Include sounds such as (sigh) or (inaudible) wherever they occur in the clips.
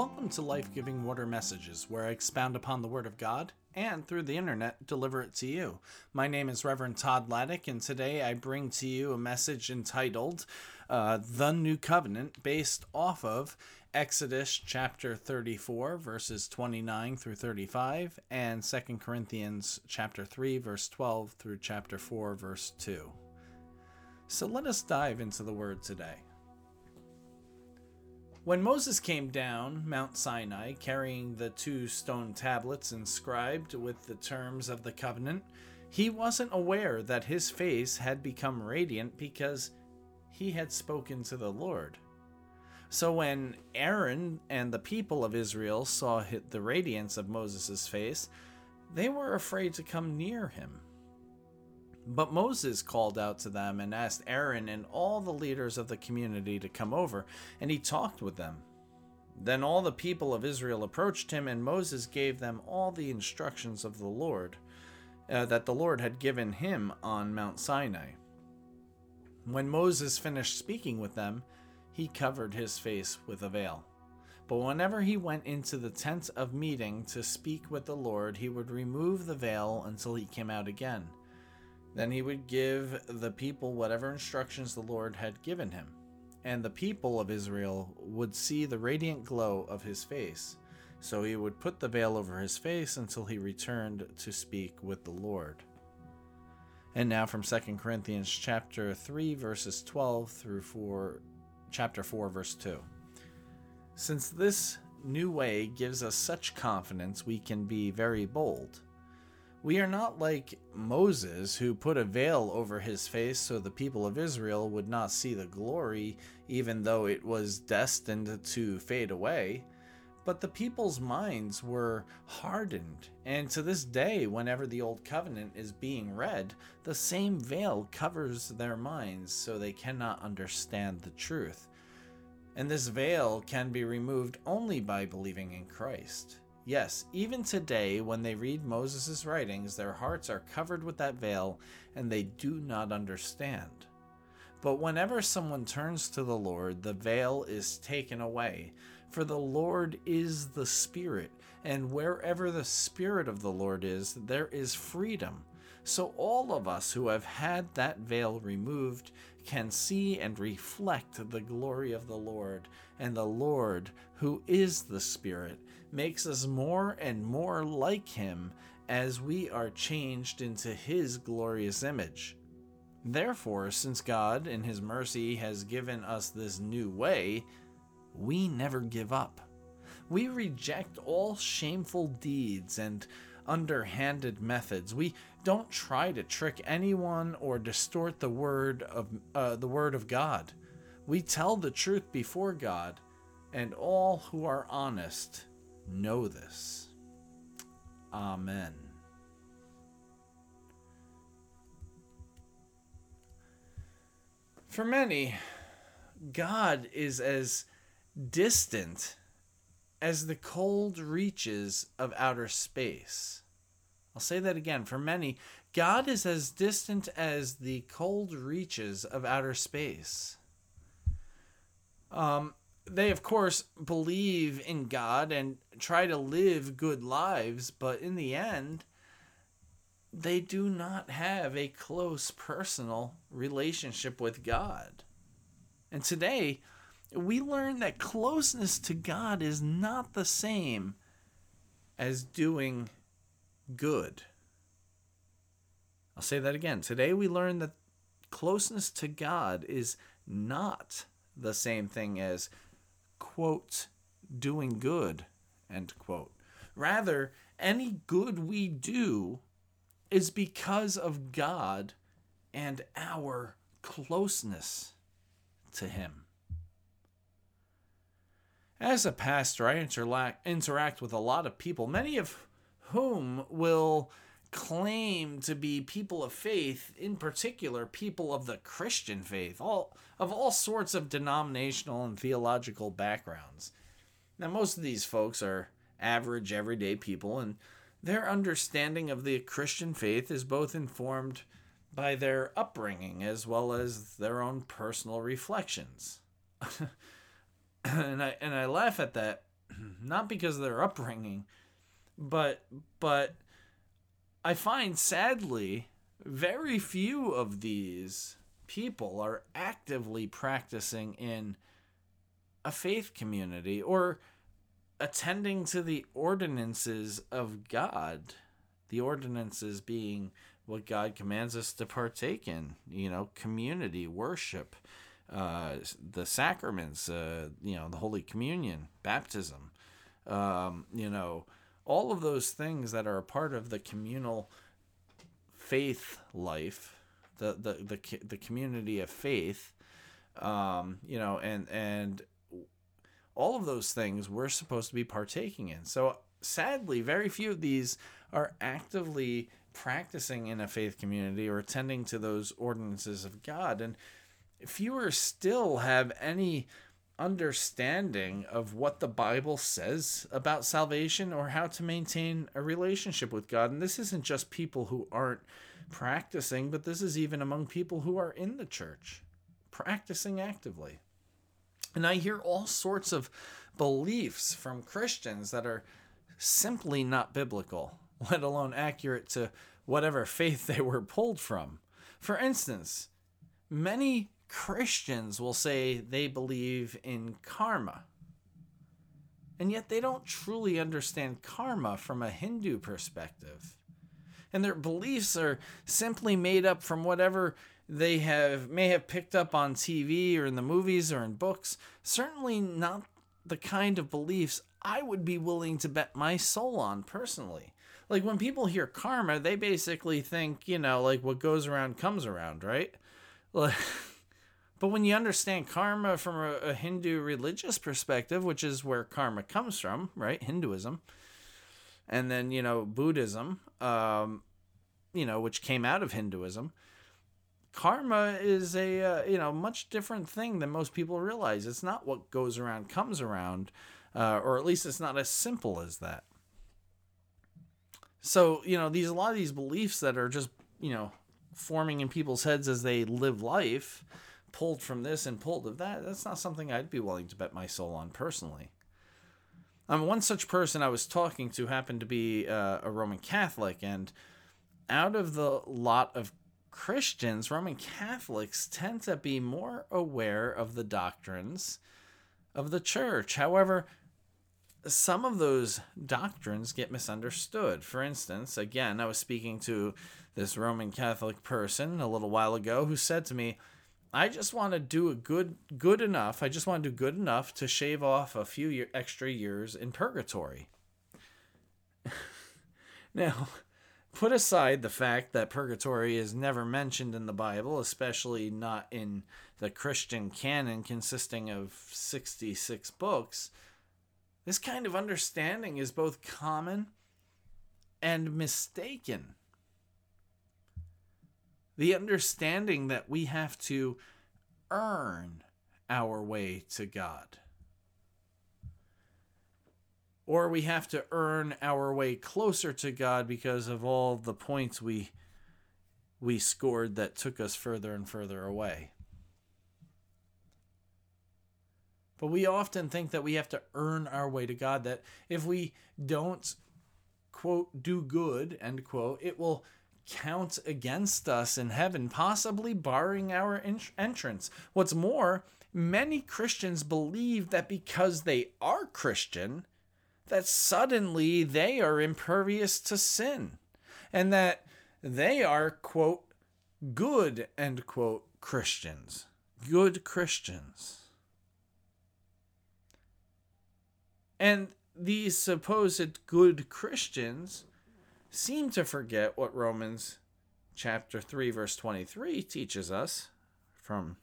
Welcome to Life Giving Water Messages, where I expound upon the Word of God and through the internet deliver it to you. My name is Reverend Todd Laddick, and today I bring to you a message entitled uh, The New Covenant, based off of Exodus chapter 34, verses 29 through 35, and 2 Corinthians chapter 3, verse 12 through chapter 4, verse 2. So let us dive into the Word today. When Moses came down Mount Sinai carrying the two stone tablets inscribed with the terms of the covenant, he wasn't aware that his face had become radiant because he had spoken to the Lord. So when Aaron and the people of Israel saw the radiance of Moses' face, they were afraid to come near him. But Moses called out to them and asked Aaron and all the leaders of the community to come over, and he talked with them. Then all the people of Israel approached him, and Moses gave them all the instructions of the Lord uh, that the Lord had given him on Mount Sinai. When Moses finished speaking with them, he covered his face with a veil. But whenever he went into the tent of meeting to speak with the Lord, he would remove the veil until he came out again. Then he would give the people whatever instructions the Lord had given him, and the people of Israel would see the radiant glow of his face. So he would put the veil over his face until he returned to speak with the Lord. And now from 2 Corinthians chapter 3 verses 12 through 4 chapter 4 verse 2. Since this new way gives us such confidence, we can be very bold. We are not like Moses, who put a veil over his face so the people of Israel would not see the glory, even though it was destined to fade away. But the people's minds were hardened, and to this day, whenever the Old Covenant is being read, the same veil covers their minds so they cannot understand the truth. And this veil can be removed only by believing in Christ. Yes, even today, when they read Moses' writings, their hearts are covered with that veil and they do not understand. But whenever someone turns to the Lord, the veil is taken away. For the Lord is the Spirit, and wherever the Spirit of the Lord is, there is freedom. So all of us who have had that veil removed can see and reflect the glory of the Lord, and the Lord, who is the Spirit, makes us more and more like him as we are changed into his glorious image. Therefore, since God, in his mercy, has given us this new way, we never give up. We reject all shameful deeds and underhanded methods. We don't try to trick anyone or distort the word of uh, the word of God. We tell the truth before God, and all who are honest know this. Amen. For many, God is as distant as the cold reaches of outer space. I'll say that again. For many, God is as distant as the cold reaches of outer space. Um, they of course believe in God and try to live good lives, but in the end, they do not have a close personal relationship with God. And today, we learn that closeness to God is not the same as doing good. I'll say that again. Today, we learn that closeness to God is not the same thing as quote, doing good, end quote. Rather, any good we do is because of God and our closeness to Him. As a pastor, I interact with a lot of people, many of whom will claim to be people of faith, in particular people of the Christian faith, all of all sorts of denominational and theological backgrounds. Now most of these folks are average everyday people and their understanding of the Christian faith is both informed by their upbringing as well as their own personal reflections. (laughs) and I and I laugh at that (clears throat) not because of their upbringing, but but I find sadly very few of these people are actively practicing in a faith community or attending to the ordinances of God. The ordinances being what God commands us to partake in, you know, community, worship, uh, the sacraments, uh, you know, the Holy Communion, baptism, um, you know, all of those things that are a part of the communal faith life the the the, the community of faith um, you know and and all of those things we're supposed to be partaking in so sadly very few of these are actively practicing in a faith community or attending to those ordinances of God and fewer still have any understanding of what the Bible says about salvation or how to maintain a relationship with God. And this isn't just people who aren't practicing, but this is even among people who are in the church, practicing actively. And I hear all sorts of beliefs from Christians that are simply not biblical, (laughs) let alone accurate to whatever faith they were pulled from. For instance, many Christians will say they believe in karma. And yet they don't truly understand karma from a Hindu perspective and their beliefs are simply made up from whatever they have may have picked up on TV or in the movies or in books. Certainly not the kind of beliefs I would be willing to bet my soul on personally. Like when people hear karma, they basically think, you know, like what goes around comes around, right? Like (laughs) but when you understand karma from a, a, Hindu religious perspective, which is where karma comes from, right? Hinduism, and then you know Buddhism, um, you know, which came out of Hinduism. Karma is a uh, you know much different thing than most people realize. It's not what goes around comes around, uh, or at least it's not as simple as that. So you know these a lot of these beliefs that are just you know forming in people's heads as they live life, pulled from this and pulled of that. That's not something I'd be willing to bet my soul on personally. Um, one such person I was talking to happened to be uh, a Roman Catholic, and out of the lot of Christians, Roman Catholics tend to be more aware of the doctrines of the church. However, some of those doctrines get misunderstood. For instance, again, I was speaking to this Roman Catholic person a little while ago who said to me, I just want to do a good good enough. I just want to do good enough to shave off a few year, extra years in purgatory. (laughs) now, put aside the fact that purgatory is never mentioned in the Bible, especially not in the Christian canon consisting of 66 books. This kind of understanding is both common and mistaken the understanding that we have to earn our way to God. Or we have to earn our way closer to God because of all the points we we scored that took us further and further away. But we often think that we have to earn our way to God, that if we don't, quote, do good, end quote, it will count against us in heaven, possibly barring our entrance. What's more, many Christians believe that because they are Christian, that suddenly they are impervious to sin, and that they are, quote, good, end quote, Christians. Good Christians. And these supposed good Christians seem to forget what Romans chapter 3 verse 23 teaches us from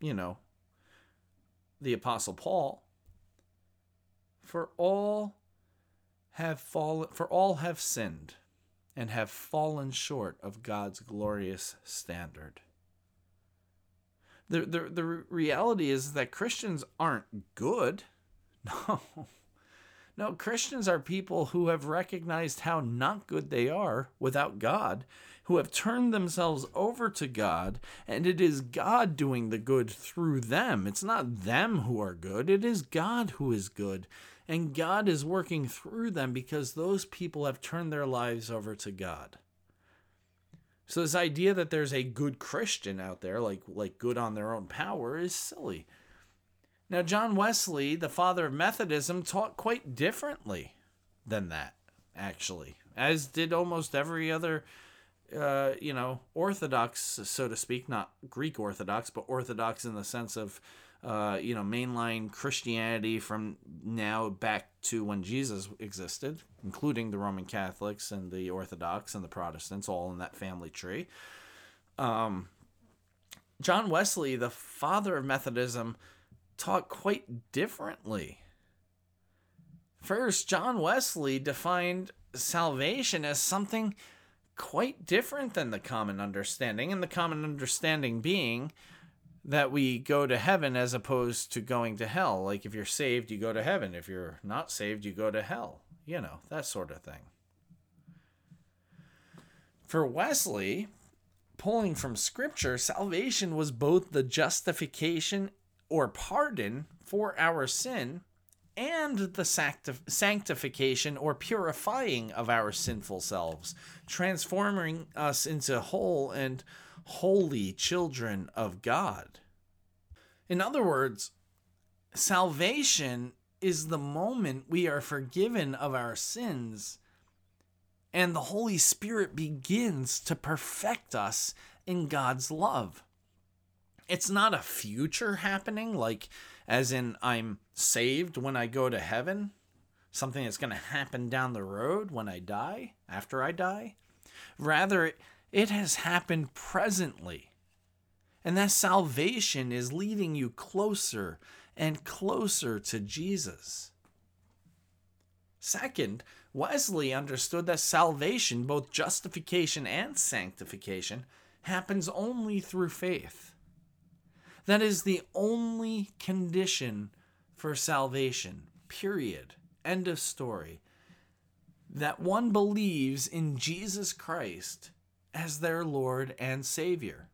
you know the apostle Paul for all have fallen for all have sinned and have fallen short of God's glorious standard. The, the, the reality is that Christians aren't good. (laughs) No. No, Christians are people who have recognized how not good they are without God, who have turned themselves over to God, and it is God doing the good through them. It's not them who are good, it is God who is good. And God is working through them because those people have turned their lives over to God. So this idea that there's a good Christian out there, like like good on their own power, is silly. Now John Wesley, the father of Methodism, taught quite differently than that, actually, as did almost every other uh, you know, Orthodox, so to speak, not Greek Orthodox, but Orthodox in the sense of uh, you know, mainline Christianity from now back to when Jesus existed, including the Roman Catholics and the Orthodox and the Protestants, all in that family tree. Um, John Wesley, the father of Methodism, taught quite differently. First, John Wesley defined salvation as something quite different than the common understanding, and the common understanding being that we go to heaven as opposed to going to hell. Like if you're saved, you go to heaven. If you're not saved, you go to hell. You know, that sort of thing. For Wesley, pulling from scripture, salvation was both the justification or pardon for our sin and the sanctification or purifying of our sinful selves, transforming us into whole and holy children of God. In other words, salvation is the moment we are forgiven of our sins and the Holy Spirit begins to perfect us in God's love. It's not a future happening, like as in I'm saved when I go to heaven, something that's going to happen down the road when I die, after I die. Rather, it has happened presently. And that salvation is leading you closer and closer to Jesus. Second, Wesley understood that salvation, both justification and sanctification, happens only through faith. That is the only condition for salvation, period. End of story. That one believes in Jesus Christ as their Lord and Savior.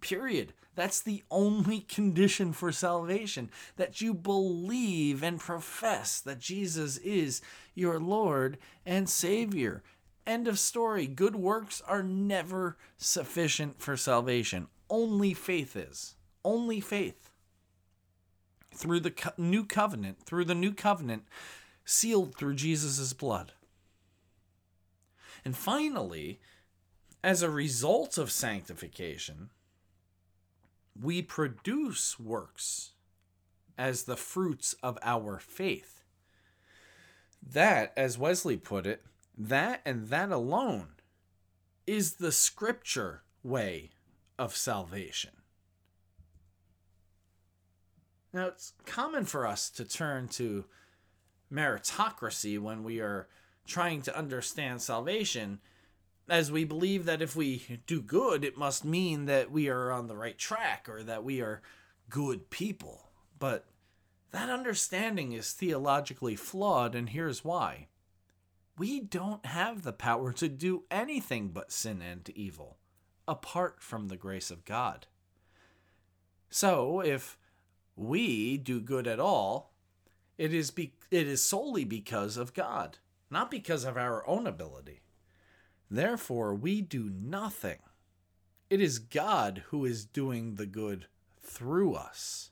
Period. That's the only (laughs) condition for salvation that you believe and profess that Jesus is your Lord and Savior. End of story. Good works are never sufficient for salvation. Only faith is. Only faith. Through the co- new covenant, through the new covenant sealed through Jesus' blood. And finally, as a result of sanctification, we produce works as the fruits of our faith. That, as Wesley put it, that and that alone is the scripture way of salvation. Now, it's common for us to turn to meritocracy when we are trying to understand salvation as we believe that if we do good, it must mean that we are on the right track or that we are good people. But that understanding is theologically flawed, and here's why. We don't have the power to do anything but sin and evil, apart from the grace of God. So, if we do good at all, it is, be- it is solely because of God, not because of our own ability. Therefore, we do nothing. It is God who is doing the good through us.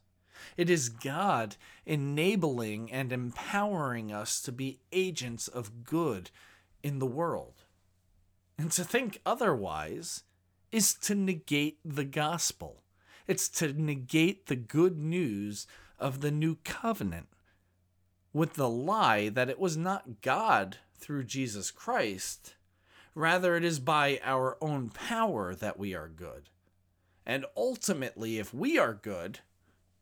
It is God enabling and empowering us to be agents of good in the world. And to think otherwise is to negate the gospel. It's to negate the good news of the new covenant with the lie that it was not God through Jesus Christ Rather, it is by our own power that we are good. And ultimately, if we are good,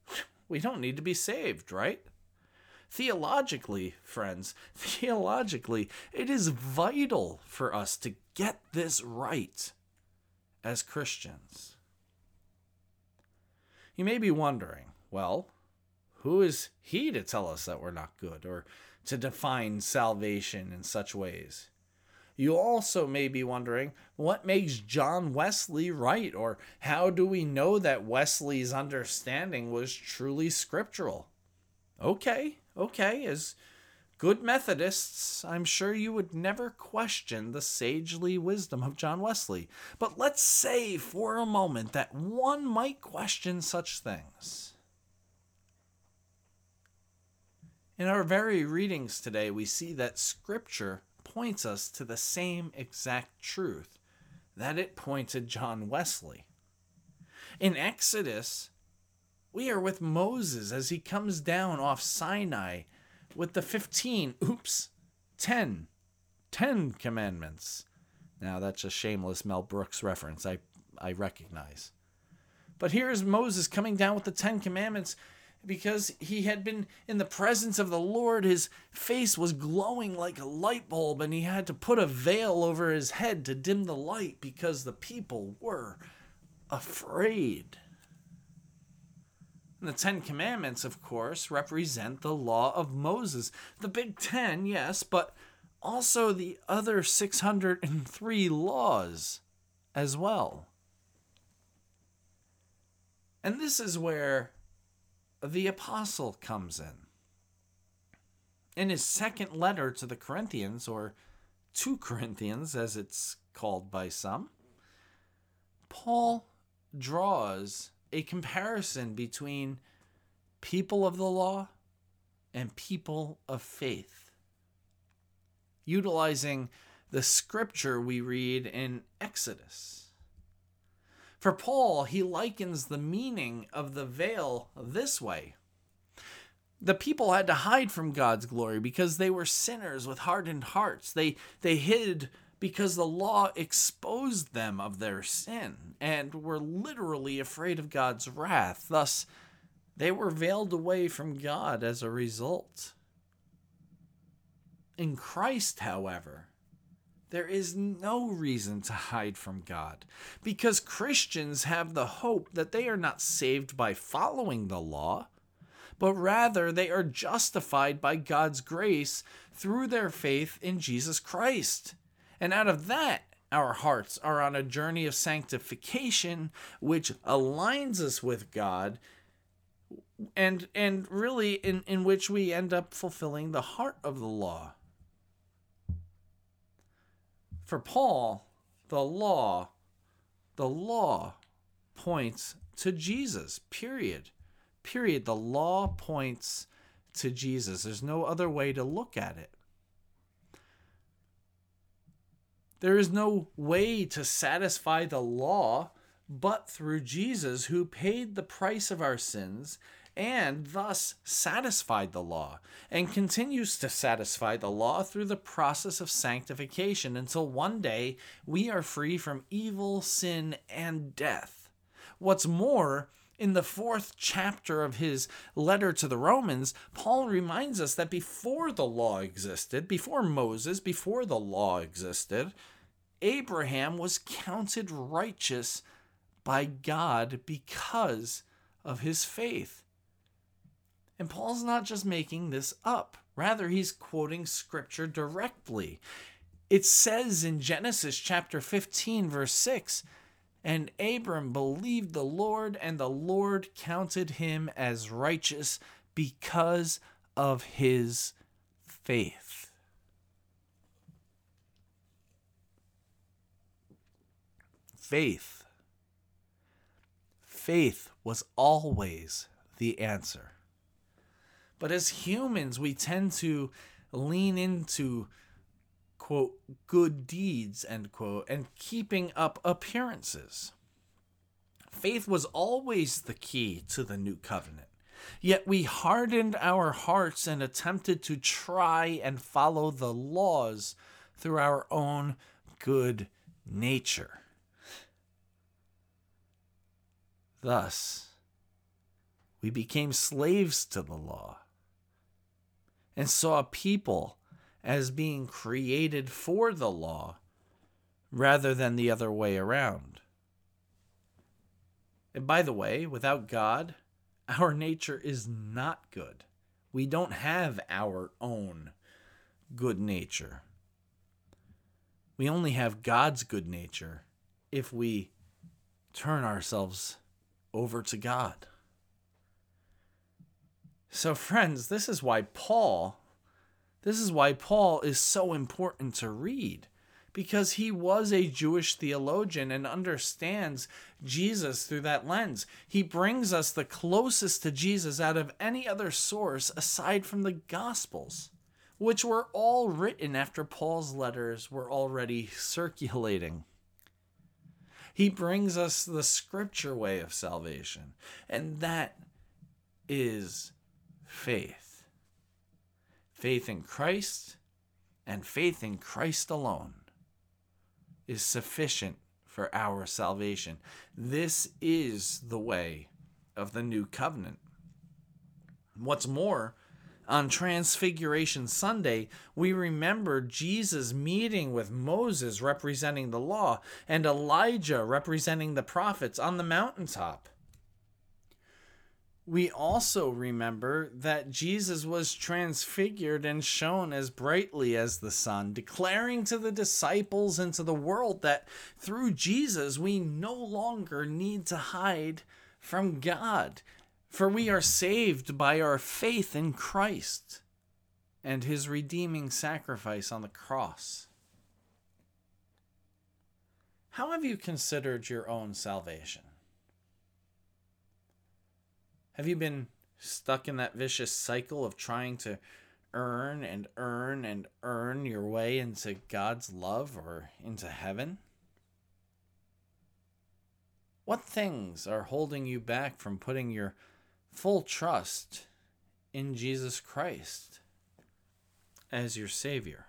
(laughs) we don't need to be saved, right? Theologically, friends, (laughs) theologically, it is vital for us to get this right as Christians. You may be wondering, well, who is he to tell us that we're not good or to define salvation in such ways? You also may be wondering what makes John Wesley right, or how do we know that Wesley's understanding was truly scriptural? Okay, Okay, as good Methodists, I'm sure you would never question the sagely wisdom of John Wesley. But let's say for a moment that one might question such things. In our very readings today, we see that Scripture points us to the same exact truth that it pointed John Wesley. In Exodus, we are with Moses as he comes down off Sinai with the 15, oops, 10, 10 commandments. Now, that's a shameless Mel Brooks reference, I, I recognize. But here's Moses coming down with the Ten Commandments because he had been in the presence of the Lord. His face was glowing like a light bulb, and he had to put a veil over his head to dim the light because the people were afraid. And the Ten Commandments, of course, represent the law of Moses. The Big Ten, yes, but also the other 603 laws as well. And this is where the apostle comes in. In his second letter to the Corinthians, or 2 Corinthians as it's called by some, Paul draws a comparison between people of the law and people of faith, utilizing the scripture we read in Exodus. For Paul, he likens the meaning of the veil this way. The people had to hide from God's glory because they were sinners with hardened hearts. They, they hid because the law exposed them of their sin and were literally afraid of God's wrath. Thus, they were veiled away from God as a result. In Christ, however, there is no reason to hide from God because Christians have the hope that they are not saved by following the law, but rather they are justified by God's grace through their faith in Jesus Christ. And out of that, our hearts are on a journey of sanctification, which aligns us with God and and really in, in which we end up fulfilling the heart of the law. For Paul, the law, the law points to Jesus. Period. Period. The law points to Jesus. There's no other way to look at it. There is no way to satisfy the law but through Jesus, who paid the price of our sins and thus satisfied the law, and continues to satisfy the law through the process of sanctification until one day we are free from evil, sin, and death. What's more, in the fourth chapter of his letter to the Romans, Paul reminds us that before the law existed, before Moses, before the law existed, Abraham was counted righteous by God because of his faith. And Paul's not just making this up, rather, he's quoting scripture directly. It says in Genesis chapter 15, verse 6 And Abram believed the Lord, and the Lord counted him as righteous because of his faith. faith. Faith was always the answer. But as humans, we tend to lean into, quote, good deeds, end quote, and keeping up appearances. Faith was always the key to the new covenant. Yet we hardened our hearts and attempted to try and follow the laws through our own good nature. Thus, we became slaves to the law and saw people as being created for the law rather than the other way around. And by the way, without God, our nature is not good. We don't have our own good nature. We only have God's good nature if we turn ourselves over to God. So, friends, this is why Paul, this is why Paul is so important to read because he was a Jewish theologian and understands Jesus through that lens. He brings us the closest to Jesus out of any other source aside from the Gospels, which were all written after Paul's letters were already circulating. He brings us the scripture way of salvation, and that is faith. Faith in Christ and faith in Christ alone is sufficient for our salvation. This is the way of the new covenant. What's more, on Transfiguration Sunday, we remember Jesus meeting with Moses representing the law and Elijah representing the prophets on the mountaintop we also remember that Jesus was transfigured and shone as brightly as the sun, declaring to the disciples and to the world that through Jesus we no longer need to hide from God, for we are saved by our faith in Christ and his redeeming sacrifice on the cross. How have you considered your own salvation? Have you been stuck in that vicious cycle of trying to earn and earn and earn your way into God's love or into heaven? What things are holding you back from putting your full trust in Jesus Christ as your Savior?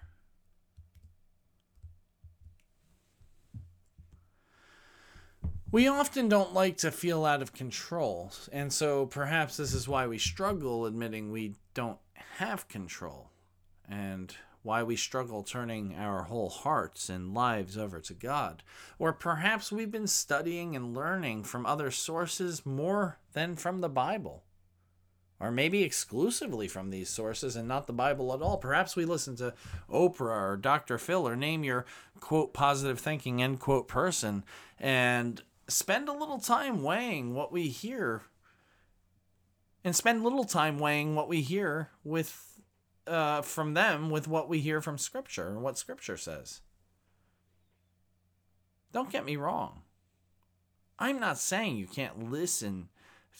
We often don't like to feel out of control, and so perhaps this is why we struggle admitting we don't have control, and why we struggle turning our whole hearts and lives over to God. Or perhaps we've been studying and learning from other sources more than from the Bible. Or maybe exclusively from these sources and not the Bible at all. Perhaps we listen to Oprah or Dr. Phil or name your quote positive thinking end quote person and spend a little time weighing what we hear and spend little time weighing what we hear with uh, from them with what we hear from scripture and what scripture says. Don't get me wrong. I'm not saying you can't listen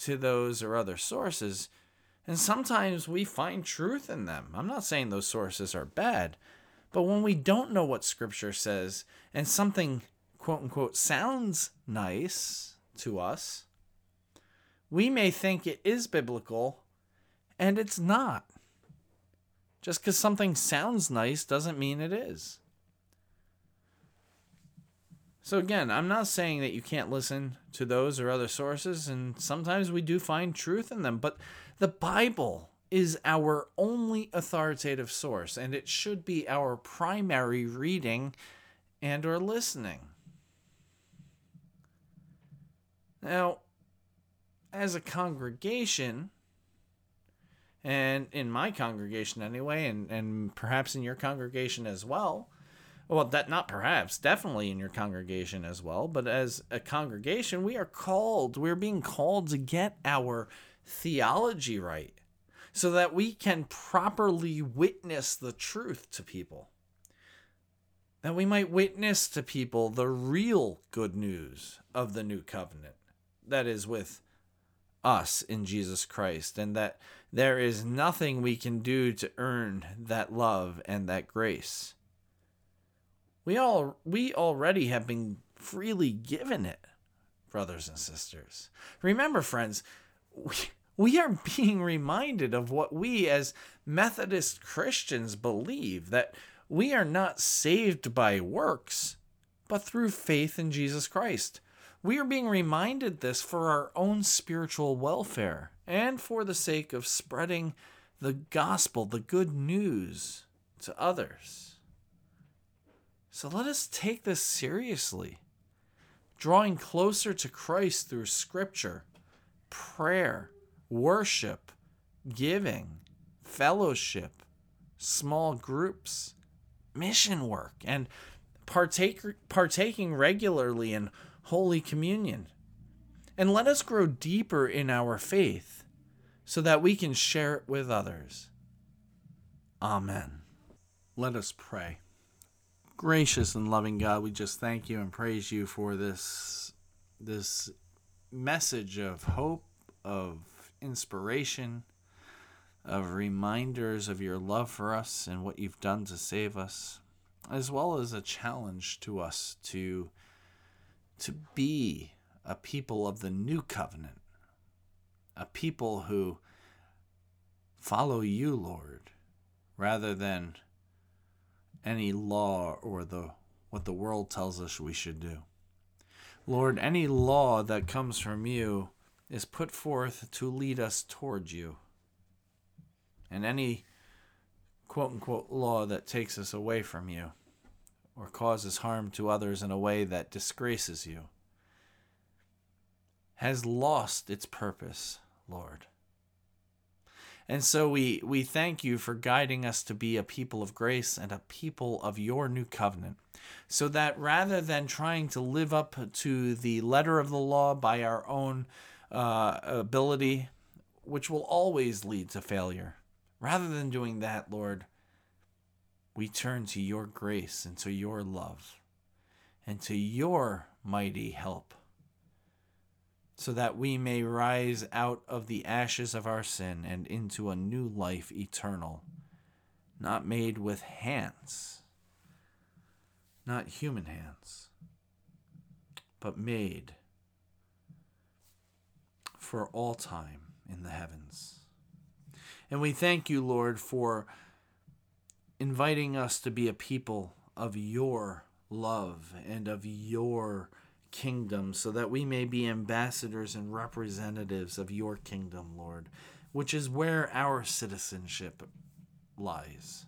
to those or other sources and sometimes we find truth in them. I'm not saying those sources are bad but when we don't know what scripture says and something quote unquote sounds nice to us, we may think it is biblical and it's not. Just because something sounds nice doesn't mean it is. So, again, I'm not saying that you can't listen to those or other sources, and sometimes we do find truth in them, but the Bible is our only authoritative source, and it should be our primary reading and or listening. Now, as a congregation, and in my congregation anyway, and, and perhaps in your congregation as well, well, that not perhaps, definitely in your congregation as well, but as a congregation, we are called, we're being called to get our theology right so that we can properly witness the truth to people. That we might witness to people the real good news of the new covenant that is with us in Jesus Christ, and that there is nothing we can do to earn that love and that grace. We all we already have been freely given it, brothers and sisters. Remember, friends, we, we are (laughs) being reminded of what we as Methodist Christians believe that we are not saved by works, but through faith in Jesus Christ. We are being reminded this for our own spiritual welfare and for the sake of spreading the gospel, the good news to others. So let us take this seriously, drawing closer to Christ through scripture, prayer, worship, giving, fellowship, small groups, mission work, and partake, partaking regularly in Holy Communion. And let us grow deeper in our faith, so that we can share it with others. Amen. Let us pray. Gracious and loving God, we just thank you and praise you for this this message of hope, of inspiration, of reminders of your love for us and what you've done to save us, as well as a challenge to us to to be a people of the new covenant, a people who follow you, Lord, rather than any law or the what the world tells us we should do. Lord, any law that comes from you is put forth to lead us towards you. And any quote unquote law that takes us away from you or causes harm to others in a way that disgraces you has lost its purpose, Lord. And so we, we thank you for guiding us to be a people of grace and a people of your new covenant, so that rather than trying to live up to the letter of the law by our own uh, ability, which will always lead to failure, rather than doing that, Lord, we turn to your grace and to your love and to your mighty help so that we may rise out of the ashes of our sin and into a new life eternal, not made with hands, not human hands, but made for all time in the heavens. And we thank you, Lord, for inviting us to be a people of your love and of your kingdom so that we may be ambassadors and representatives of your kingdom, Lord, which is where our citizenship lies.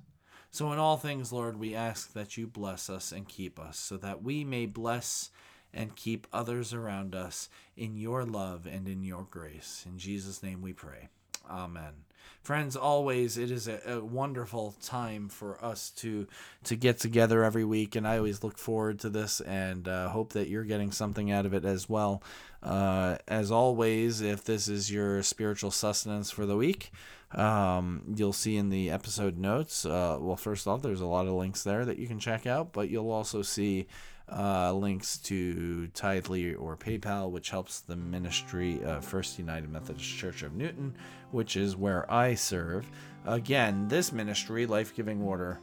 So, in all things, Lord, we ask that you bless us and keep us so that we may bless and keep others around us in your love and in your grace. In Jesus' name we pray. Amen. Friends, always it is a, a, wonderful time for us to to get together every week, and I always look forward to this and uh, hope that you're getting something out of it as well. Uh, as always, if this is your spiritual sustenance for the week, um, you'll see in the episode notes. Uh, well, first off, there's a lot of links there that you can check out, but you'll also see uh, links to Tithely or PayPal, which helps the ministry of First United Methodist Church of Newton, which is where I serve. Again, this ministry, Life Giving Water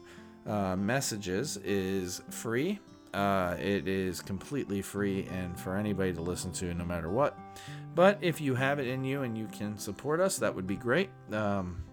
uh, Messages, is free. Uh, it is completely free and for anybody to listen to no matter what. But if you have it in you and you can support us, that would be great. Um,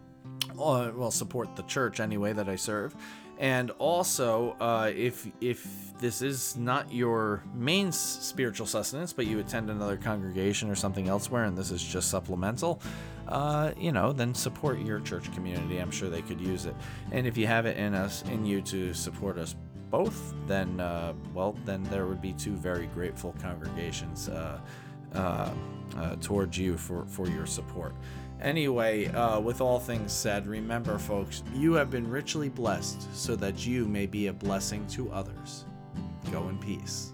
well, support the church anyway that I serve. And also, uh, if if this is not your main spiritual sustenance, but you attend another congregation or something elsewhere, and this is just supplemental, uh, you know, then support your church community. I'm sure they could use it. And if you have it in us, in you to support us both, then uh, well, then there would be two very grateful congregations uh, uh, uh, towards you for for your support. Anyway, uh, with all things said, remember, folks, you have been richly blessed so that you may be a blessing to others. Go in peace.